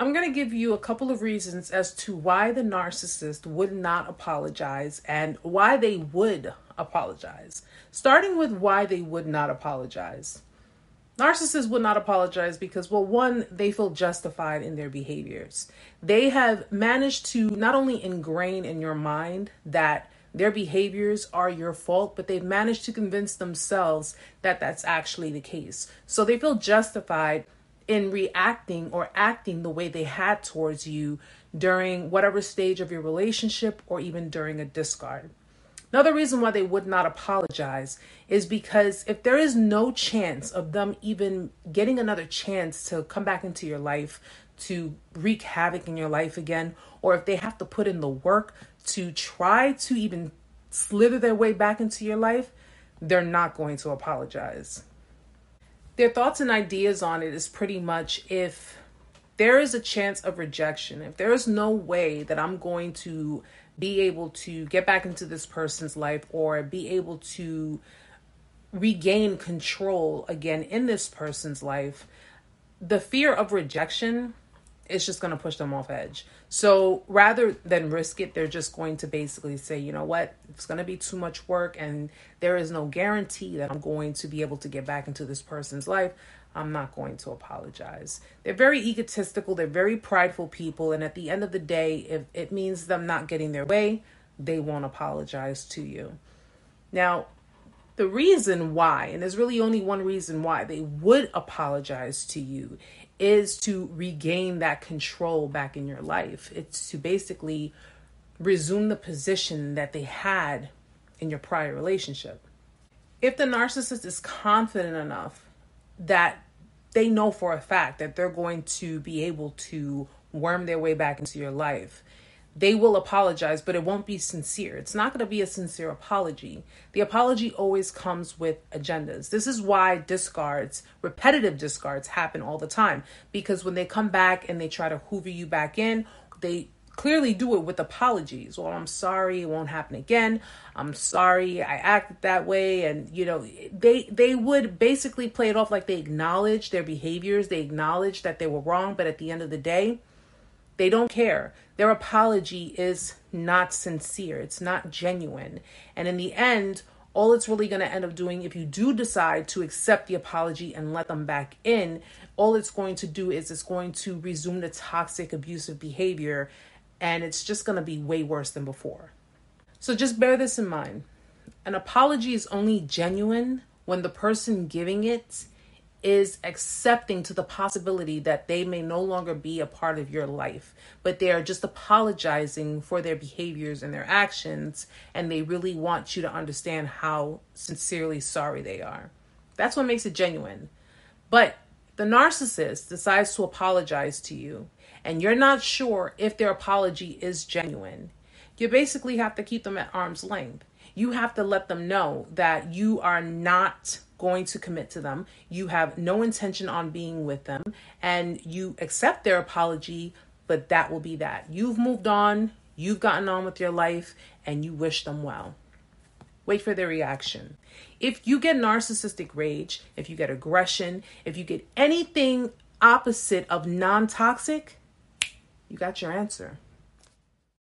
I'm going to give you a couple of reasons as to why the narcissist would not apologize and why they would apologize. Starting with why they would not apologize. Narcissists would not apologize because, well, one, they feel justified in their behaviors. They have managed to not only ingrain in your mind that their behaviors are your fault, but they've managed to convince themselves that that's actually the case. So they feel justified in reacting or acting the way they had towards you during whatever stage of your relationship or even during a discard. Another reason why they would not apologize is because if there is no chance of them even getting another chance to come back into your life, to wreak havoc in your life again, or if they have to put in the work to try to even slither their way back into your life, they're not going to apologize their thoughts and ideas on it is pretty much if there is a chance of rejection, if there is no way that I'm going to be able to get back into this person's life or be able to regain control again in this person's life, the fear of rejection it's just going to push them off edge. So rather than risk it, they're just going to basically say, you know what, it's going to be too much work and there is no guarantee that I'm going to be able to get back into this person's life. I'm not going to apologize. They're very egotistical, they're very prideful people. And at the end of the day, if it means them not getting their way, they won't apologize to you. Now, the reason why, and there's really only one reason why they would apologize to you, is to regain that control back in your life. It's to basically resume the position that they had in your prior relationship. If the narcissist is confident enough that they know for a fact that they're going to be able to worm their way back into your life, they will apologize, but it won't be sincere. It's not going to be a sincere apology. The apology always comes with agendas. This is why discards, repetitive discards, happen all the time because when they come back and they try to hoover you back in, they clearly do it with apologies. Well, I'm sorry, it won't happen again. I'm sorry I acted that way and you know, they they would basically play it off like they acknowledge their behaviors, they acknowledge that they were wrong, but at the end of the day, they don't care. Their apology is not sincere, it's not genuine. And in the end, all it's really going to end up doing, if you do decide to accept the apology and let them back in, all it's going to do is it's going to resume the toxic, abusive behavior, and it's just going to be way worse than before. So just bear this in mind an apology is only genuine when the person giving it is accepting to the possibility that they may no longer be a part of your life, but they are just apologizing for their behaviors and their actions, and they really want you to understand how sincerely sorry they are. That's what makes it genuine. But the narcissist decides to apologize to you, and you're not sure if their apology is genuine. You basically have to keep them at arm's length. You have to let them know that you are not going to commit to them. You have no intention on being with them and you accept their apology, but that will be that. You've moved on, you've gotten on with your life, and you wish them well. Wait for their reaction. If you get narcissistic rage, if you get aggression, if you get anything opposite of non toxic, you got your answer.